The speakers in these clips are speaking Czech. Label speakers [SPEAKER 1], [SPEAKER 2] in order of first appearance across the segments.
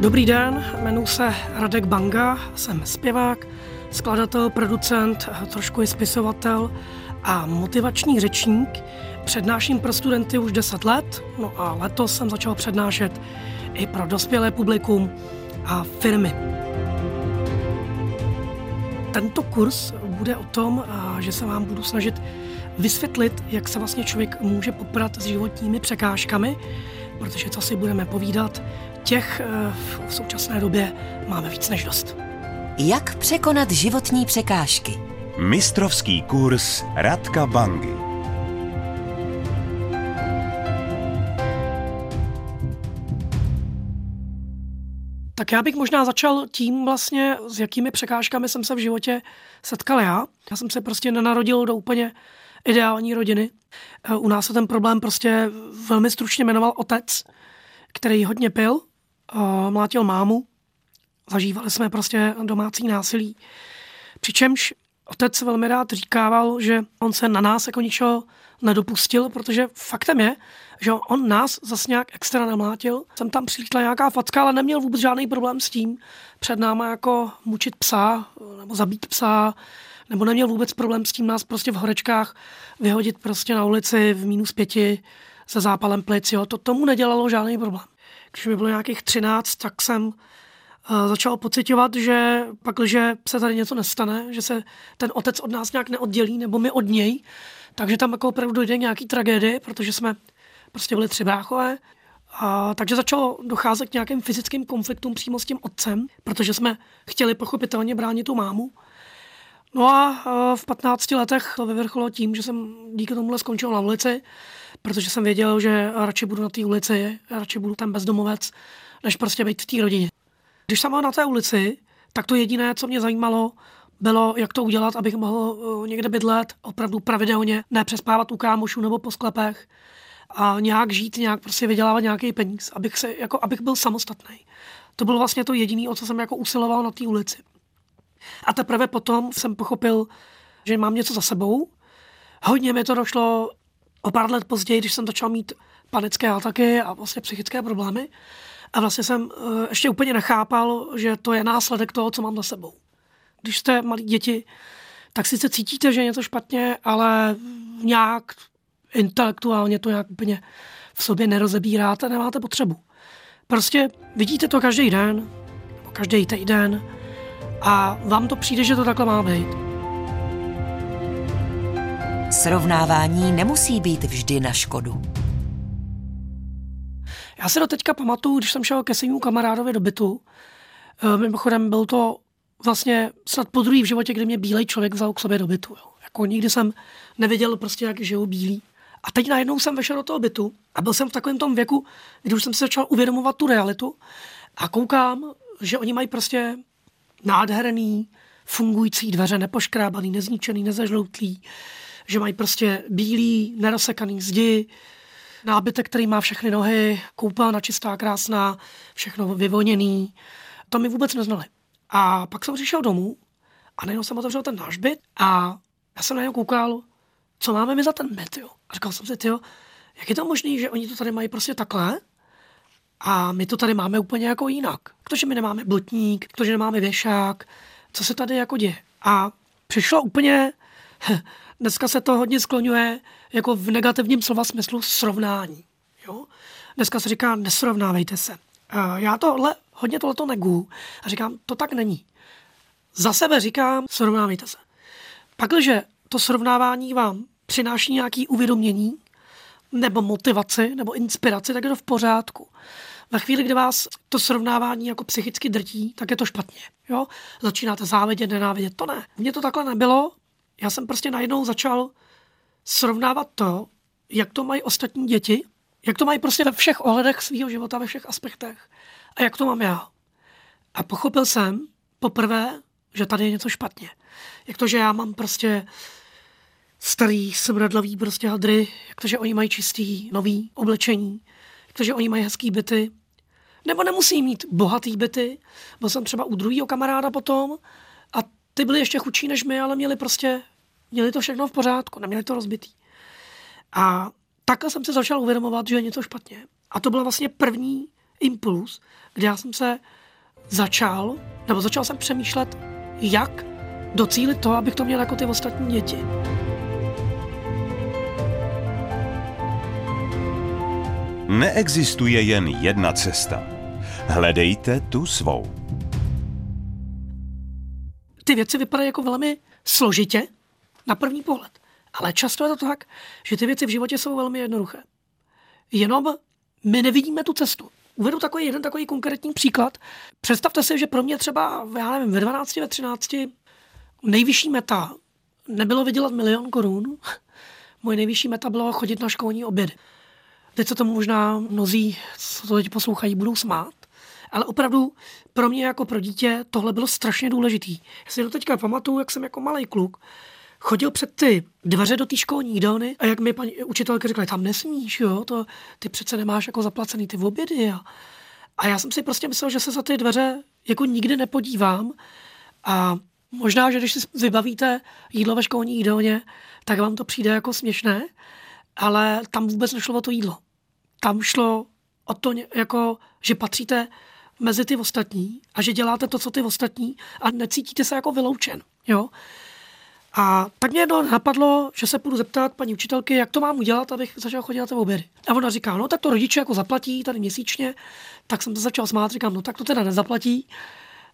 [SPEAKER 1] Dobrý den, jmenuji se Radek Banga, jsem zpěvák, skladatel, producent, trošku i spisovatel a motivační řečník. Přednáším pro studenty už 10 let, no a letos jsem začal přednášet i pro dospělé publikum a firmy. Tento kurz bude o tom, že se vám budu snažit vysvětlit, jak se vlastně člověk může poprat s životními překážkami, protože co si budeme povídat, těch eh, v současné době máme víc než dost.
[SPEAKER 2] Jak překonat životní překážky?
[SPEAKER 3] Mistrovský kurz Radka Bangy.
[SPEAKER 1] Tak já bych možná začal tím vlastně, s jakými překážkami jsem se v životě setkal já. Já jsem se prostě nenarodil do úplně ideální rodiny. Eh, u nás se ten problém prostě velmi stručně jmenoval otec, který hodně pil, mlátil mámu, zažívali jsme prostě domácí násilí. Přičemž otec velmi rád říkával, že on se na nás jako ničeho nedopustil, protože faktem je, že on nás zase nějak extra namlátil. Jsem tam přilítla nějaká facka, ale neměl vůbec žádný problém s tím před náma jako mučit psa nebo zabít psa, nebo neměl vůbec problém s tím nás prostě v horečkách vyhodit prostě na ulici v minus pěti se zápalem plic. Jo. To tomu nedělalo žádný problém. Když mi bylo nějakých 13, tak jsem uh, začal pocitovat, že pak, že se tady něco nestane, že se ten otec od nás nějak neoddělí, nebo my od něj, takže tam jako opravdu dojde nějaký tragédie, protože jsme prostě byli tři bráchové. A, takže začalo docházet k nějakým fyzickým konfliktům přímo s tím otcem, protože jsme chtěli pochopitelně bránit tu mámu. No a v 15 letech to vyvrcholo tím, že jsem díky tomuhle skončil na ulici, protože jsem věděl, že radši budu na té ulici, radši budu ten bezdomovec, než prostě být v té rodině. Když jsem byl na té ulici, tak to jediné, co mě zajímalo, bylo, jak to udělat, abych mohl eh, někde bydlet opravdu pravidelně, ne přespávat u kámošů nebo po sklepech a nějak žít, nějak prostě vydělávat nějaký peníz, abych, se, jako, abych byl samostatný. To bylo vlastně to jediné, o co jsem jako usiloval na té ulici. A teprve potom jsem pochopil, že mám něco za sebou. Hodně mi to došlo o pár let později, když jsem začal mít panické ataky a vlastně psychické problémy. A vlastně jsem eh, ještě úplně nechápal, že to je následek toho, co mám za sebou. Když jste malí děti, tak sice cítíte, že je něco špatně, ale nějak intelektuálně to nějak úplně v sobě nerozebíráte, nemáte potřebu. Prostě vidíte to každý den, každý týden a vám to přijde, že to takhle má být.
[SPEAKER 2] Srovnávání nemusí být vždy na škodu.
[SPEAKER 1] Já se do teďka pamatuju, když jsem šel ke svému kamarádovi do bytu. Eh, mimochodem byl to vlastně snad po druhý v životě, kdy mě bílej člověk vzal k sobě do bytu. Jo. Jako nikdy jsem neviděl prostě, jak žijou bílí. A teď najednou jsem vešel do toho bytu a byl jsem v takovém tom věku, kdy už jsem se začal uvědomovat tu realitu a koukám, že oni mají prostě nádherný, fungující dveře, nepoškrábaný, nezničený, nezažloutlý, že mají prostě bílý, nerozsekaný zdi, nábytek, který má všechny nohy, koupelna čistá, krásná, všechno vyvoněný. To mi vůbec neznali. A pak jsem přišel domů a najednou jsem otevřel ten náš byt a já jsem najednou koukal, co máme my za ten byt, jo. A říkal jsem si, jo, jak je to možné, že oni to tady mají prostě takhle a my to tady máme úplně jako jinak. Protože my nemáme blotník, protože nemáme věšák, co se tady jako děje. A přišlo úplně, dneska se to hodně skloňuje jako v negativním slova smyslu srovnání. Jo? Dneska se říká, nesrovnávejte se. Já tohle, hodně tohleto negu a říkám, to tak není. Za sebe říkám, srovnávejte se. Pak, že to srovnávání vám přináší nějaké uvědomění, nebo motivaci, nebo inspiraci, tak je to v pořádku. Ve chvíli, kdy vás to srovnávání jako psychicky drtí, tak je to špatně. Jo? Začínáte závidět, nenávidět. To ne. Mně to takhle nebylo. Já jsem prostě najednou začal srovnávat to, jak to mají ostatní děti, jak to mají prostě ve všech ohledech svého života, ve všech aspektech a jak to mám já. A pochopil jsem poprvé, že tady je něco špatně. Jak to, že já mám prostě starý, smradlavý prostě hadry, jak to, že oni mají čistý, nový oblečení, jak to, že oni mají hezký byty, nebo nemusí mít bohatý byty. Byl jsem třeba u druhého kamaráda potom ty byli ještě chudší než my, ale měli prostě, měli to všechno v pořádku, neměli to rozbitý. A takhle jsem se začal uvědomovat, že je něco špatně. A to byla vlastně první impuls, kdy já jsem se začal, nebo začal jsem přemýšlet, jak docílit to, abych to měl jako ty ostatní děti.
[SPEAKER 3] Neexistuje jen jedna cesta. Hledejte tu svou.
[SPEAKER 1] Ty věci vypadají jako velmi složitě na první pohled. Ale často je to tak, že ty věci v životě jsou velmi jednoduché. Jenom my nevidíme tu cestu. Uvedu takový jeden takový konkrétní příklad. Představte si, že pro mě třeba, já nevím, ve 12, ve 13 nejvyšší meta nebylo vydělat milion korun. Moje nejvyšší meta bylo chodit na školní obědy. Teď se tomu možná mnozí, co to teď poslouchají, budou smát. Ale opravdu pro mě jako pro dítě tohle bylo strašně důležitý. Já si do teďka pamatuju, jak jsem jako malý kluk chodil před ty dveře do té školní jídelny a jak mi paní učitelka řekla, tam nesmíš, jo, to ty přece nemáš jako zaplacený ty obědy. A, a já jsem si prostě myslel, že se za ty dveře jako nikdy nepodívám a možná, že když si vybavíte jídlo ve školní jídelně, tak vám to přijde jako směšné, ale tam vůbec nešlo o to jídlo. Tam šlo o to, jako, že patříte mezi ty ostatní a že děláte to, co ty ostatní a necítíte se jako vyloučen. Jo? A tak mě jedno napadlo, že se půjdu zeptat paní učitelky, jak to mám udělat, abych začal chodit na ty obědy. A ona říká, no tak to rodiče jako zaplatí tady měsíčně, tak jsem to začal smát, říkám, no tak to teda nezaplatí.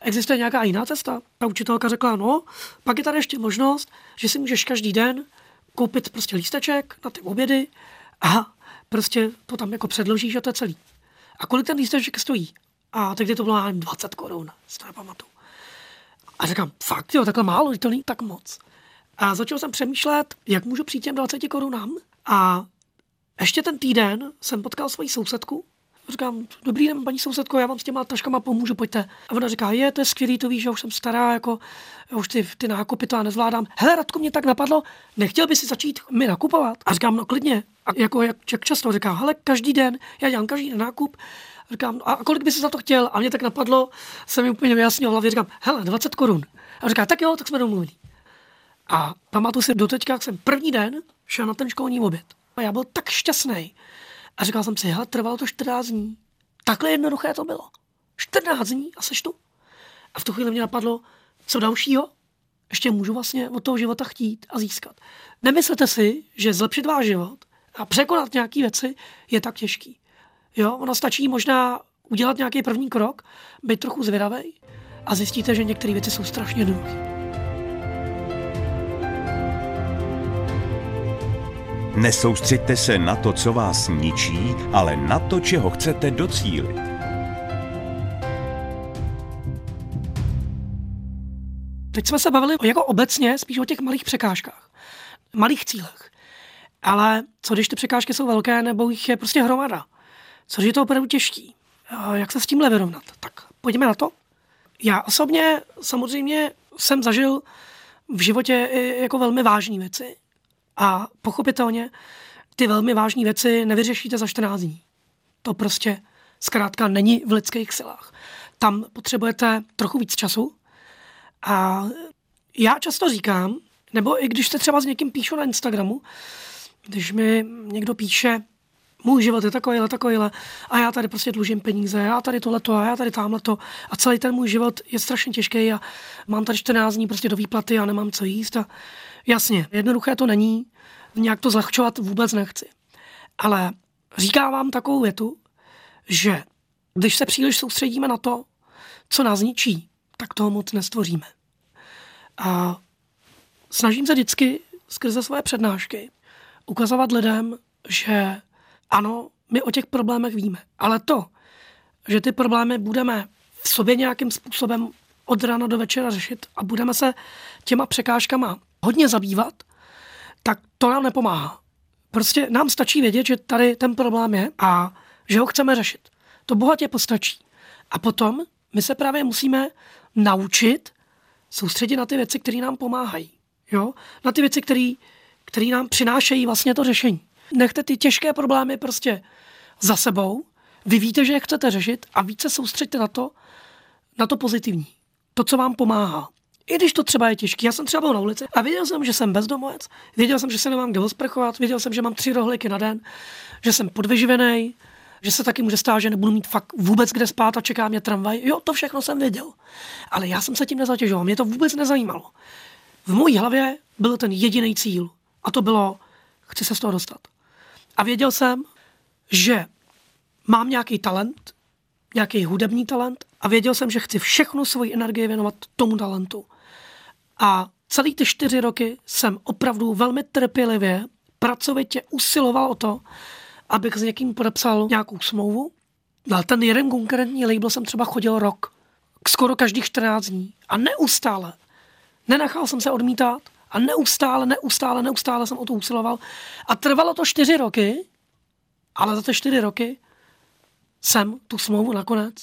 [SPEAKER 1] Existuje nějaká jiná cesta? Ta učitelka řekla, no, pak je tady ještě možnost, že si můžeš každý den koupit prostě lísteček na ty obědy a prostě to tam jako předložíš a to je celý. A kolik ten lísteček stojí? A tehdy to bylo 20 korun, z toho pamatuju. A říkám, fakt jo, takhle málo, to není tak moc. A začal jsem přemýšlet, jak můžu přijít těm 20 korunám. A ještě ten týden jsem potkal svoji sousedku. Říkám, dobrý den, paní sousedko, já vám s těma taškama pomůžu, pojďte. A ona říká, je, to je skvělý, to víš, že už jsem stará, jako, já už ty, ty nákupy to já nezvládám. Hele, Radko, mě tak napadlo, nechtěl by si začít mi nakupovat? A říkám, no klidně. A jako, jak, jak často? Říká, hele, každý den, já dělám každý den nákup. Říkám, a kolik by si za to chtěl? A mě tak napadlo, jsem mi úplně vyjasnil v hlavě, říkám, hele, 20 korun. A říká, tak jo, tak jsme domluvili. A pamatuju si do teďka, jak jsem první den šel na ten školní oběd. A já byl tak šťastný. A říkal jsem si, hele, trvalo to 14 dní. Takhle jednoduché to bylo. 14 dní a seš tu. A v tu chvíli mě napadlo, co dalšího ještě můžu vlastně od toho života chtít a získat. Nemyslete si, že zlepšit váš život a překonat nějaké věci je tak těžký. Jo, ono stačí možná udělat nějaký první krok, být trochu zvědavý a zjistíte, že některé věci jsou strašně jednoduché.
[SPEAKER 3] Nesoustřeďte se na to, co vás ničí, ale na to, čeho chcete docílit.
[SPEAKER 1] Teď jsme se bavili jako obecně spíš o těch malých překážkách, malých cílech. Ale co když ty překážky jsou velké, nebo jich je prostě hromada? Co když je to opravdu těžký? Jak se s tímhle vyrovnat? Tak pojďme na to. Já osobně samozřejmě jsem zažil v životě jako velmi vážné věci. A pochopitelně ty velmi vážné věci nevyřešíte za 14 dní. To prostě zkrátka není v lidských silách. Tam potřebujete trochu víc času. A já často říkám, nebo i když se třeba s někým píšu na Instagramu, když mi někdo píše, můj život je takovýhle, takovýhle a já tady prostě dlužím peníze, já tady tohleto a já tady tamhleto. A celý ten můj život je strašně těžký a mám tady 14 dní prostě do výplaty a nemám co jíst. A Jasně, jednoduché to není, nějak to zlehčovat vůbec nechci. Ale říkám vám takovou větu, že když se příliš soustředíme na to, co nás ničí, tak toho moc nestvoříme. A snažím se vždycky skrze své přednášky ukazovat lidem, že ano, my o těch problémech víme, ale to, že ty problémy budeme v sobě nějakým způsobem od rána do večera řešit a budeme se těma překážkama hodně zabývat, tak to nám nepomáhá. Prostě nám stačí vědět, že tady ten problém je a že ho chceme řešit. To bohatě postačí. A potom my se právě musíme naučit soustředit na ty věci, které nám pomáhají. Jo? Na ty věci, které nám přinášejí vlastně to řešení. Nechte ty těžké problémy prostě za sebou, vy víte, že je chcete řešit a více soustředte na to, na to pozitivní. To, co vám pomáhá. I když to třeba je těžké. Já jsem třeba byl na ulici a věděl jsem, že jsem bezdomovec, věděl jsem, že se nemám kde osprchovat, věděl jsem, že mám tři rohlíky na den, že jsem podvyživený že se taky může stát, že nebudu mít fakt vůbec kde spát a čeká mě tramvaj. Jo, to všechno jsem věděl. Ale já jsem se tím nezatěžoval, mě to vůbec nezajímalo. V mojí hlavě byl ten jediný cíl a to bylo, chci se z toho dostat. A věděl jsem, že mám nějaký talent, nějaký hudební talent a věděl jsem, že chci všechnu svoji energii věnovat tomu talentu. A celý ty čtyři roky jsem opravdu velmi trpělivě, pracovitě usiloval o to, abych s někým podepsal nějakou smlouvu. Na ten jeden konkrétní label jsem třeba chodil rok, skoro každých 14 dní. A neustále. Nenechal jsem se odmítat a neustále, neustále, neustále jsem o to usiloval. A trvalo to čtyři roky, ale za ty čtyři roky jsem tu smlouvu nakonec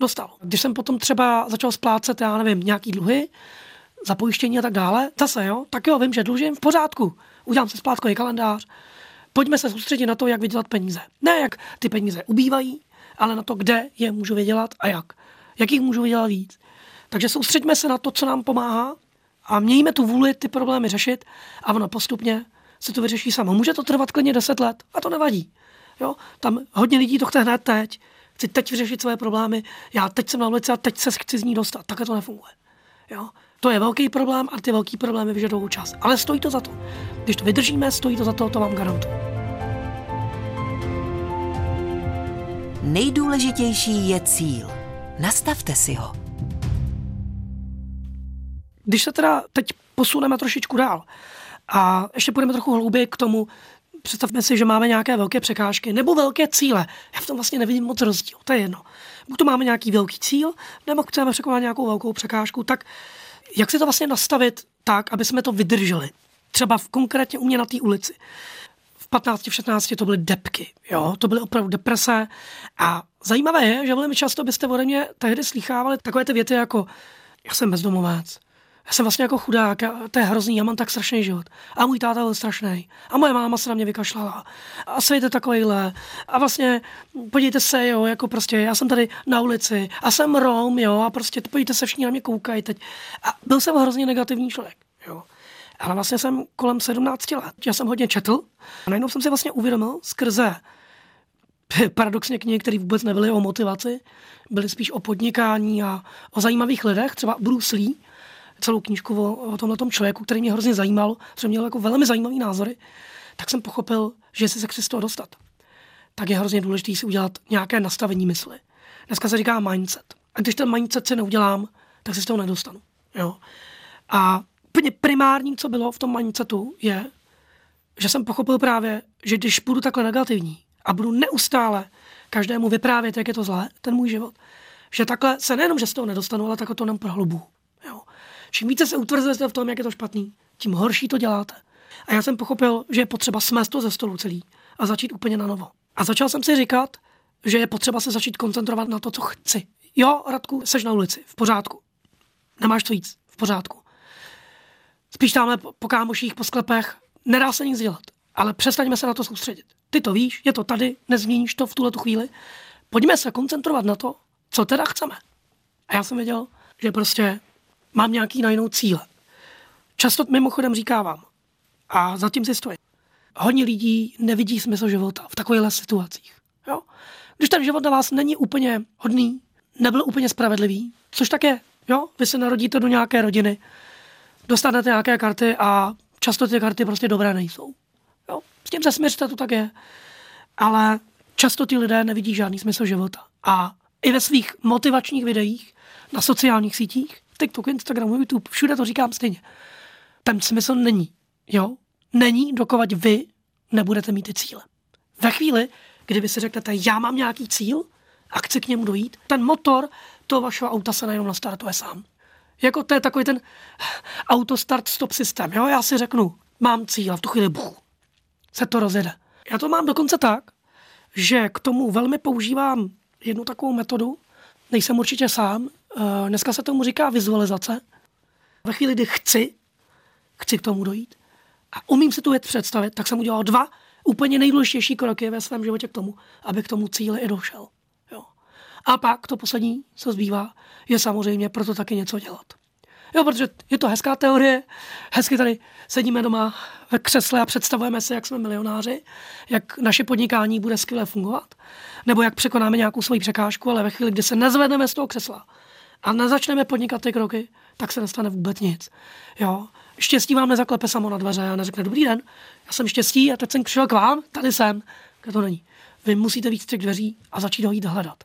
[SPEAKER 1] dostal. Když jsem potom třeba začal splácet, já nevím, nějaký dluhy, za pojištění a tak dále, zase jo, tak jo, vím, že dlužím v pořádku. Udělám si splátkový kalendář, pojďme se soustředit na to, jak vydělat peníze. Ne jak ty peníze ubývají, ale na to, kde je můžu vydělat a jak. Jak jich můžu vydělat víc. Takže soustředíme se na to, co nám pomáhá a mějme tu vůli ty problémy řešit a ono postupně se to vyřeší samo. Může to trvat klidně 10 let a to nevadí. Jo? Tam hodně lidí to chce hned teď. Chci teď vyřešit své problémy, já teď jsem na ulici a teď se chci z ní dostat. Takhle to nefunguje. Jo? To je velký problém a ty velký problémy vyžadují čas. Ale stojí to za to. Když to vydržíme, stojí to za to, to vám garantuju.
[SPEAKER 2] Nejdůležitější je cíl. Nastavte si ho.
[SPEAKER 1] Když se teda teď posuneme trošičku dál a ještě půjdeme trochu hlouběji k tomu, představme si, že máme nějaké velké překážky nebo velké cíle. Já v tom vlastně nevidím moc rozdíl, to je jedno. Buď to máme nějaký velký cíl, nebo chceme překonat nějakou velkou překážku, tak jak si to vlastně nastavit tak, aby jsme to vydrželi? Třeba v, konkrétně u mě na té ulici. V 15, v 16 to byly depky, jo? to byly opravdu deprese. A zajímavé je, že velmi často byste ode mě tehdy slýchávali takové ty věty jako já jsem bezdomovec, já jsem vlastně jako chudák, to je hrozný, já mám tak strašný život. A můj táta byl strašný. A moje máma se na mě vykašlala. A svět je takovýhle. A vlastně, podívejte se, jo, jako prostě, já jsem tady na ulici a jsem Rom, jo, a prostě podívejte se, všichni na mě koukají teď. A byl jsem hrozně negativní člověk, jo. Ale vlastně jsem kolem 17 let. Já jsem hodně četl a najednou jsem si vlastně uvědomil skrze paradoxně knihy, které vůbec nebyly o motivaci, byly spíš o podnikání a o zajímavých lidech, třeba Bruce Lee, celou knížku o, o tomhle člověku, který mě hrozně zajímal, že měl jako velmi zajímavý názory, tak jsem pochopil, že jestli se chci z toho dostat, tak je hrozně důležité si udělat nějaké nastavení mysli. Dneska se říká mindset. A když ten mindset si neudělám, tak se z toho nedostanu. Jo? A úplně primárním, co bylo v tom mindsetu, je, že jsem pochopil právě, že když budu takhle negativní a budu neustále každému vyprávět, jak je to zlé, ten můj život, že takhle se nejenom, že z toho nedostanu, ale takhle to nám prohlubu. Čím více se utvrzujete v tom, jak je to špatný, tím horší to děláte. A já jsem pochopil, že je potřeba smést to ze stolu celý a začít úplně na novo. A začal jsem si říkat, že je potřeba se začít koncentrovat na to, co chci. Jo, Radku, seš na ulici, v pořádku. Nemáš to víc, v pořádku. Spíš tamhle po kámoších, po sklepech, nedá se nic dělat. Ale přestaňme se na to soustředit. Ty to víš, je to tady, nezměníš to v tuhle chvíli. Pojďme se koncentrovat na to, co teda chceme. A já jsem věděl, že prostě mám nějaký na jinou cíle. Často mimochodem říkávám, a zatím si stojím, hodně lidí nevidí smysl života v takovýchhle situacích. Jo? Když ten život na vás není úplně hodný, nebyl úplně spravedlivý, což tak je, jo? vy se narodíte do nějaké rodiny, dostanete nějaké karty a často ty karty prostě dobré nejsou. Jo? S tím se směřte, to tak je. Ale často ty lidé nevidí žádný smysl života. A i ve svých motivačních videích na sociálních sítích TikTok, Instagramu, YouTube, všude to říkám stejně. Ten smysl není. Jo? Není, dokovat vy nebudete mít ty cíle. Ve chvíli, kdy vy si řeknete, já mám nějaký cíl a chci k němu dojít, ten motor toho vašeho auta se najednou nastartuje sám. Jako to je takový ten auto start stop systém. Jo? Já si řeknu, mám cíl a v tu chvíli buch, se to rozjede. Já to mám dokonce tak, že k tomu velmi používám jednu takovou metodu, nejsem určitě sám, dneska se tomu říká vizualizace. Ve chvíli, kdy chci, chci k tomu dojít a umím si tu věc představit, tak jsem udělal dva úplně nejdůležitější kroky ve svém životě k tomu, aby k tomu cíli i došel. Jo. A pak to poslední, co zbývá, je samozřejmě proto taky něco dělat. Jo, protože je to hezká teorie, hezky tady sedíme doma ve křesle a představujeme si, jak jsme milionáři, jak naše podnikání bude skvěle fungovat, nebo jak překonáme nějakou svoji překážku, ale ve chvíli, kdy se nezvedneme z toho křesla a nezačneme podnikat ty kroky, tak se nestane vůbec nic. Jo? Štěstí vám nezaklepe samo na dveře a neřekne, dobrý den, já jsem štěstí a teď jsem přišel k vám, tady jsem. Kde to není. Vy musíte víc těch dveří a začít ho jít hledat.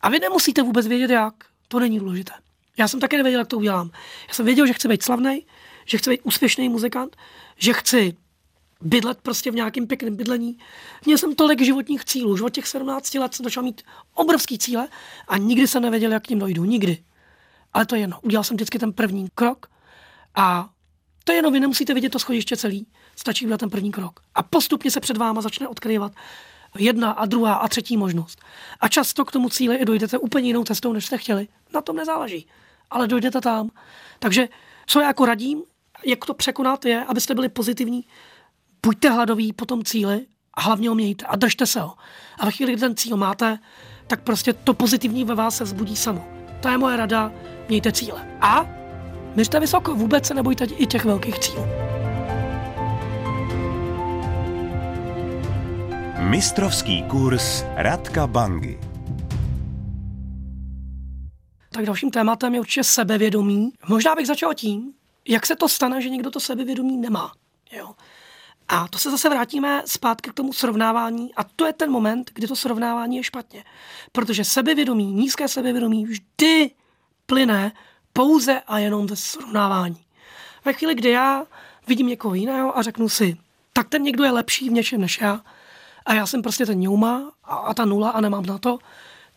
[SPEAKER 1] A vy nemusíte vůbec vědět, jak. To není důležité. Já jsem také nevěděl, jak to udělám. Já jsem věděl, že chci být slavný, že chci být úspěšný muzikant, že chci bydlet prostě v nějakém pěkném bydlení. Měl jsem tolik životních cílů. Už od těch 17 let jsem začal mít obrovský cíle a nikdy jsem nevěděl, jak k ním dojdu. Nikdy. Ale to je jedno. Udělal jsem vždycky ten první krok a to je jedno, vy nemusíte vidět to schodiště celý. Stačí udělat ten první krok. A postupně se před váma začne odkryvat jedna a druhá a třetí možnost. A často k tomu cíli i dojdete úplně jinou cestou, než jste chtěli. Na tom nezáleží. Ale dojdete tam. Takže co já jako radím, jak to překonat, je, abyste byli pozitivní. Buďte hladoví po tom cíli a hlavně ho mějte a držte se ho. A ve chvíli, kdy ten cíl máte, tak prostě to pozitivní ve vás se vzbudí samo. To je moje rada, mějte cíle. A měřte vysoko, vůbec se nebojte i těch velkých cílů.
[SPEAKER 3] Mistrovský kurz Radka Bangy.
[SPEAKER 1] Tak dalším tématem je určitě sebevědomí. Možná bych začal tím, jak se to stane, že někdo to sebevědomí nemá. Jo? A to se zase vrátíme zpátky k tomu srovnávání a to je ten moment, kdy to srovnávání je špatně. Protože sebevědomí, nízké sebevědomí vždy plyne pouze a jenom ze srovnávání. Ve chvíli, kdy já vidím někoho jiného a řeknu si, tak ten někdo je lepší v něčem než já a já jsem prostě ten ňouma a, a ta nula a nemám na to,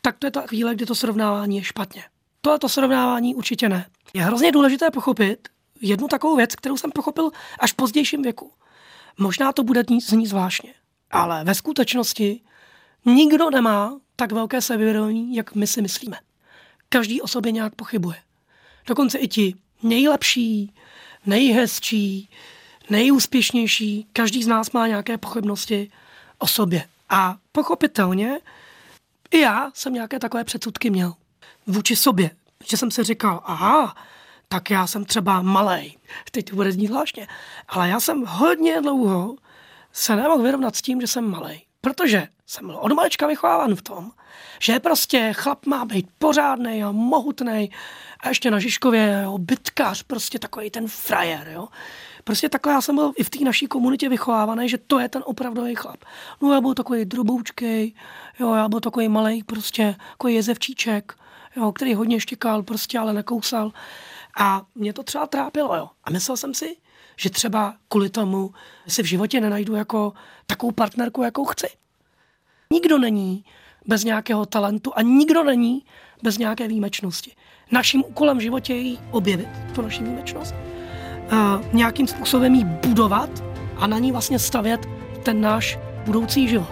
[SPEAKER 1] tak to je ta chvíle, kdy to srovnávání je špatně. Tohle to srovnávání určitě ne. Je hrozně důležité pochopit jednu takovou věc, kterou jsem pochopil až v pozdějším věku. Možná to bude znít zvláštně, ale ve skutečnosti nikdo nemá tak velké sebevědomí, jak my si myslíme. Každý o sobě nějak pochybuje. Dokonce i ti nejlepší, nejhezčí, nejúspěšnější, každý z nás má nějaké pochybnosti o sobě. A pochopitelně i já jsem nějaké takové předsudky měl vůči sobě. Že jsem si říkal, aha, tak já jsem třeba malej. Teď to bude znít zvláštně. Ale já jsem hodně dlouho se nemohl vyrovnat s tím, že jsem malej. Protože jsem byl od malička vychováván v tom, že prostě chlap má být pořádný a mohutný a ještě na Žižkově, jo, bytkař, prostě takový ten frajer, jo. Prostě takhle já jsem byl i v té naší komunitě vychovávaný, že to je ten opravdový chlap. No já byl takový droboučkej, jo, já byl takový malý, prostě takový jezevčíček, jo, který hodně štěkal, prostě ale nekousal. A mě to třeba trápilo, jo. A myslel jsem si, že třeba kvůli tomu si v životě nenajdu jako takovou partnerku, jakou chci. Nikdo není bez nějakého talentu a nikdo není bez nějaké výjimečnosti. Naším úkolem v životě je objevit, tu naši výjimečnost, uh, nějakým způsobem ji budovat a na ní vlastně stavět ten náš budoucí život.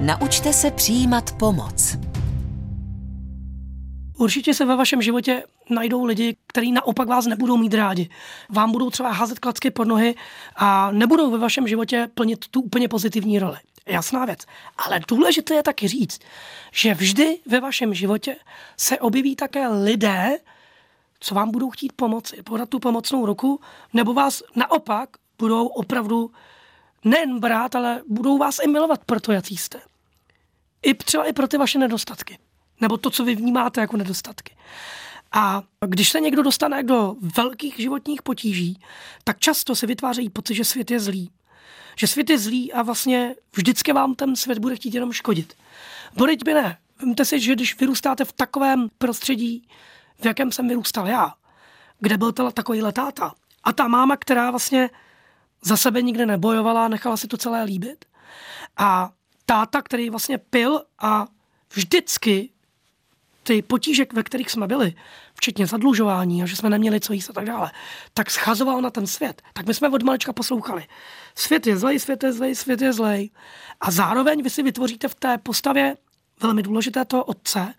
[SPEAKER 2] Naučte se přijímat pomoc.
[SPEAKER 1] Určitě se ve vašem životě najdou lidi, kteří naopak vás nebudou mít rádi. Vám budou třeba házet klacky pod nohy a nebudou ve vašem životě plnit tu úplně pozitivní roli. Jasná věc. Ale důležité je taky říct, že vždy ve vašem životě se objeví také lidé, co vám budou chtít pomoci, podat tu pomocnou ruku, nebo vás naopak budou opravdu nejen brát, ale budou vás i milovat pro to, jak jste. I třeba i pro ty vaše nedostatky. Nebo to, co vy vnímáte jako nedostatky. A když se někdo dostane do velkých životních potíží, tak často se vytvářejí pocit, že svět je zlý. Že svět je zlý a vlastně vždycky vám ten svět bude chtít jenom škodit. Boreď by ne. Vemte si, že když vyrůstáte v takovém prostředí, v jakém jsem vyrůstal já, kde byl teda takový letáta, a ta máma, která vlastně za sebe nikdy nebojovala, nechala si to celé líbit. A táta, který vlastně pil a vždycky ty potíže, ve kterých jsme byli, včetně zadlužování a že jsme neměli co jíst a tak dále, tak schazoval na ten svět. Tak my jsme od malička poslouchali. Svět je zlej, svět je zlej, svět je zlej. A zároveň vy si vytvoříte v té postavě velmi důležité toho otce,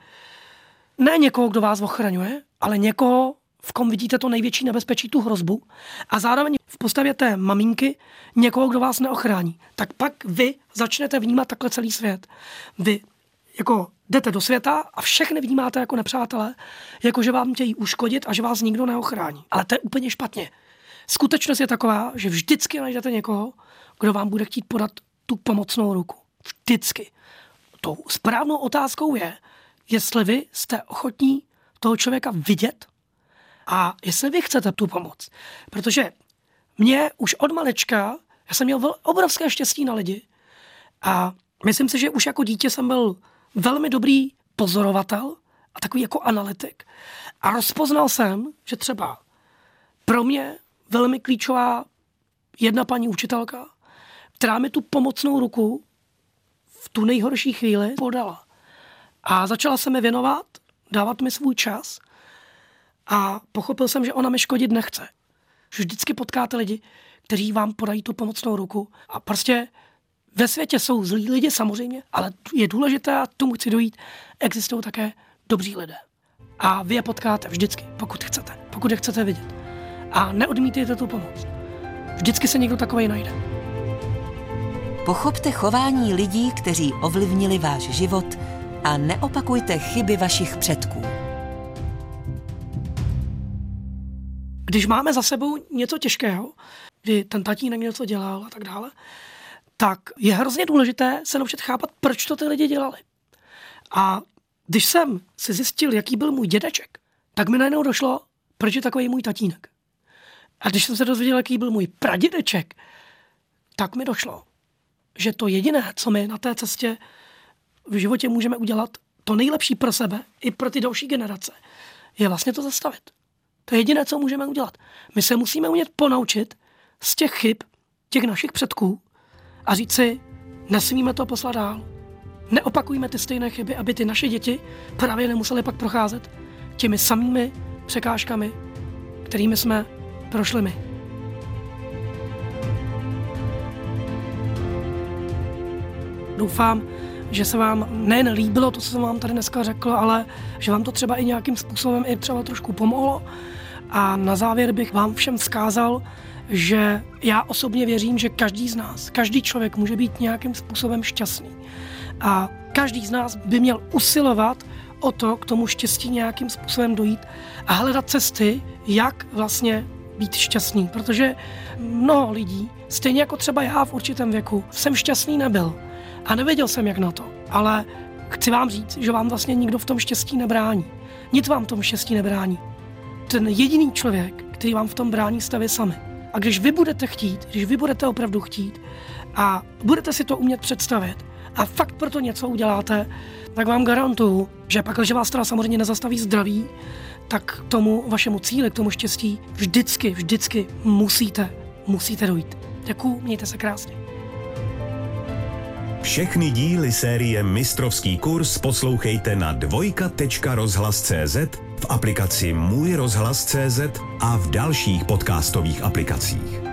[SPEAKER 1] ne někoho, kdo vás ochraňuje, ale někoho, v kom vidíte to největší nebezpečí, tu hrozbu, a zároveň v postavě té maminky někoho, kdo vás neochrání. Tak pak vy začnete vnímat takhle celý svět. Vy jako jdete do světa a všechny vnímáte jako nepřátelé, jako že vám chtějí uškodit a že vás nikdo neochrání. Ale to je úplně špatně. Skutečnost je taková, že vždycky najdete někoho, kdo vám bude chtít podat tu pomocnou ruku. Vždycky. Tou správnou otázkou je, jestli vy jste ochotní toho člověka vidět a jestli vy chcete tu pomoc. Protože mě už od malečka, já jsem měl obrovské štěstí na lidi a myslím si, že už jako dítě jsem byl velmi dobrý pozorovatel a takový jako analytik. A rozpoznal jsem, že třeba pro mě velmi klíčová jedna paní učitelka, která mi tu pomocnou ruku v tu nejhorší chvíli podala. A začala se mi věnovat, dávat mi svůj čas a pochopil jsem, že ona mi škodit nechce. Že vždycky potkáte lidi, kteří vám podají tu pomocnou ruku a prostě ve světě jsou zlí lidi samozřejmě, ale je důležité, a tomu chci dojít, existují také dobří lidé. A vy je potkáte vždycky, pokud chcete, pokud je chcete vidět. A neodmítejte tu pomoc. Vždycky se někdo takový najde.
[SPEAKER 2] Pochopte chování lidí, kteří ovlivnili váš život a neopakujte chyby vašich předků.
[SPEAKER 1] Když máme za sebou něco těžkého, kdy ten tatínek něco dělal a tak dále, tak je hrozně důležité se naučit chápat, proč to ty lidi dělali. A když jsem si zjistil, jaký byl můj dědeček, tak mi najednou došlo, proč je takový můj tatínek. A když jsem se dozvěděl, jaký byl můj pradědeček, tak mi došlo, že to jediné, co my na té cestě v životě můžeme udělat, to nejlepší pro sebe i pro ty další generace, je vlastně to zastavit. To je jediné, co můžeme udělat. My se musíme umět ponaučit z těch chyb těch našich předků a říct si, nesmíme to poslat dál. Neopakujme ty stejné chyby, aby ty naše děti právě nemusely pak procházet těmi samými překážkami, kterými jsme prošli my. Doufám, že se vám nejen líbilo to, co jsem vám tady dneska řekl, ale že vám to třeba i nějakým způsobem i třeba trošku pomohlo. A na závěr bych vám všem vzkázal, že já osobně věřím, že každý z nás, každý člověk může být nějakým způsobem šťastný. A každý z nás by měl usilovat o to, k tomu štěstí nějakým způsobem dojít a hledat cesty, jak vlastně být šťastný, protože mnoho lidí, stejně jako třeba já v určitém věku, jsem šťastný nebyl a nevěděl jsem, jak na to. Ale chci vám říct, že vám vlastně nikdo v tom štěstí nebrání. Nic vám v tom štěstí nebrání. Ten jediný člověk, který vám v tom brání, jste vy sami. A když vy budete chtít, když vy budete opravdu chtít a budete si to umět představit a fakt proto něco uděláte, tak vám garantuju, že pak, když vás teda samozřejmě nezastaví zdraví, tak tomu vašemu cíli, k tomu štěstí vždycky, vždycky musíte, musíte dojít. Děkuju, mějte se krásně.
[SPEAKER 3] Všechny díly série Mistrovský kurz poslouchejte na dvojka.rozhlas.cz, v aplikaci Můj rozhlas.cz a v dalších podcastových aplikacích.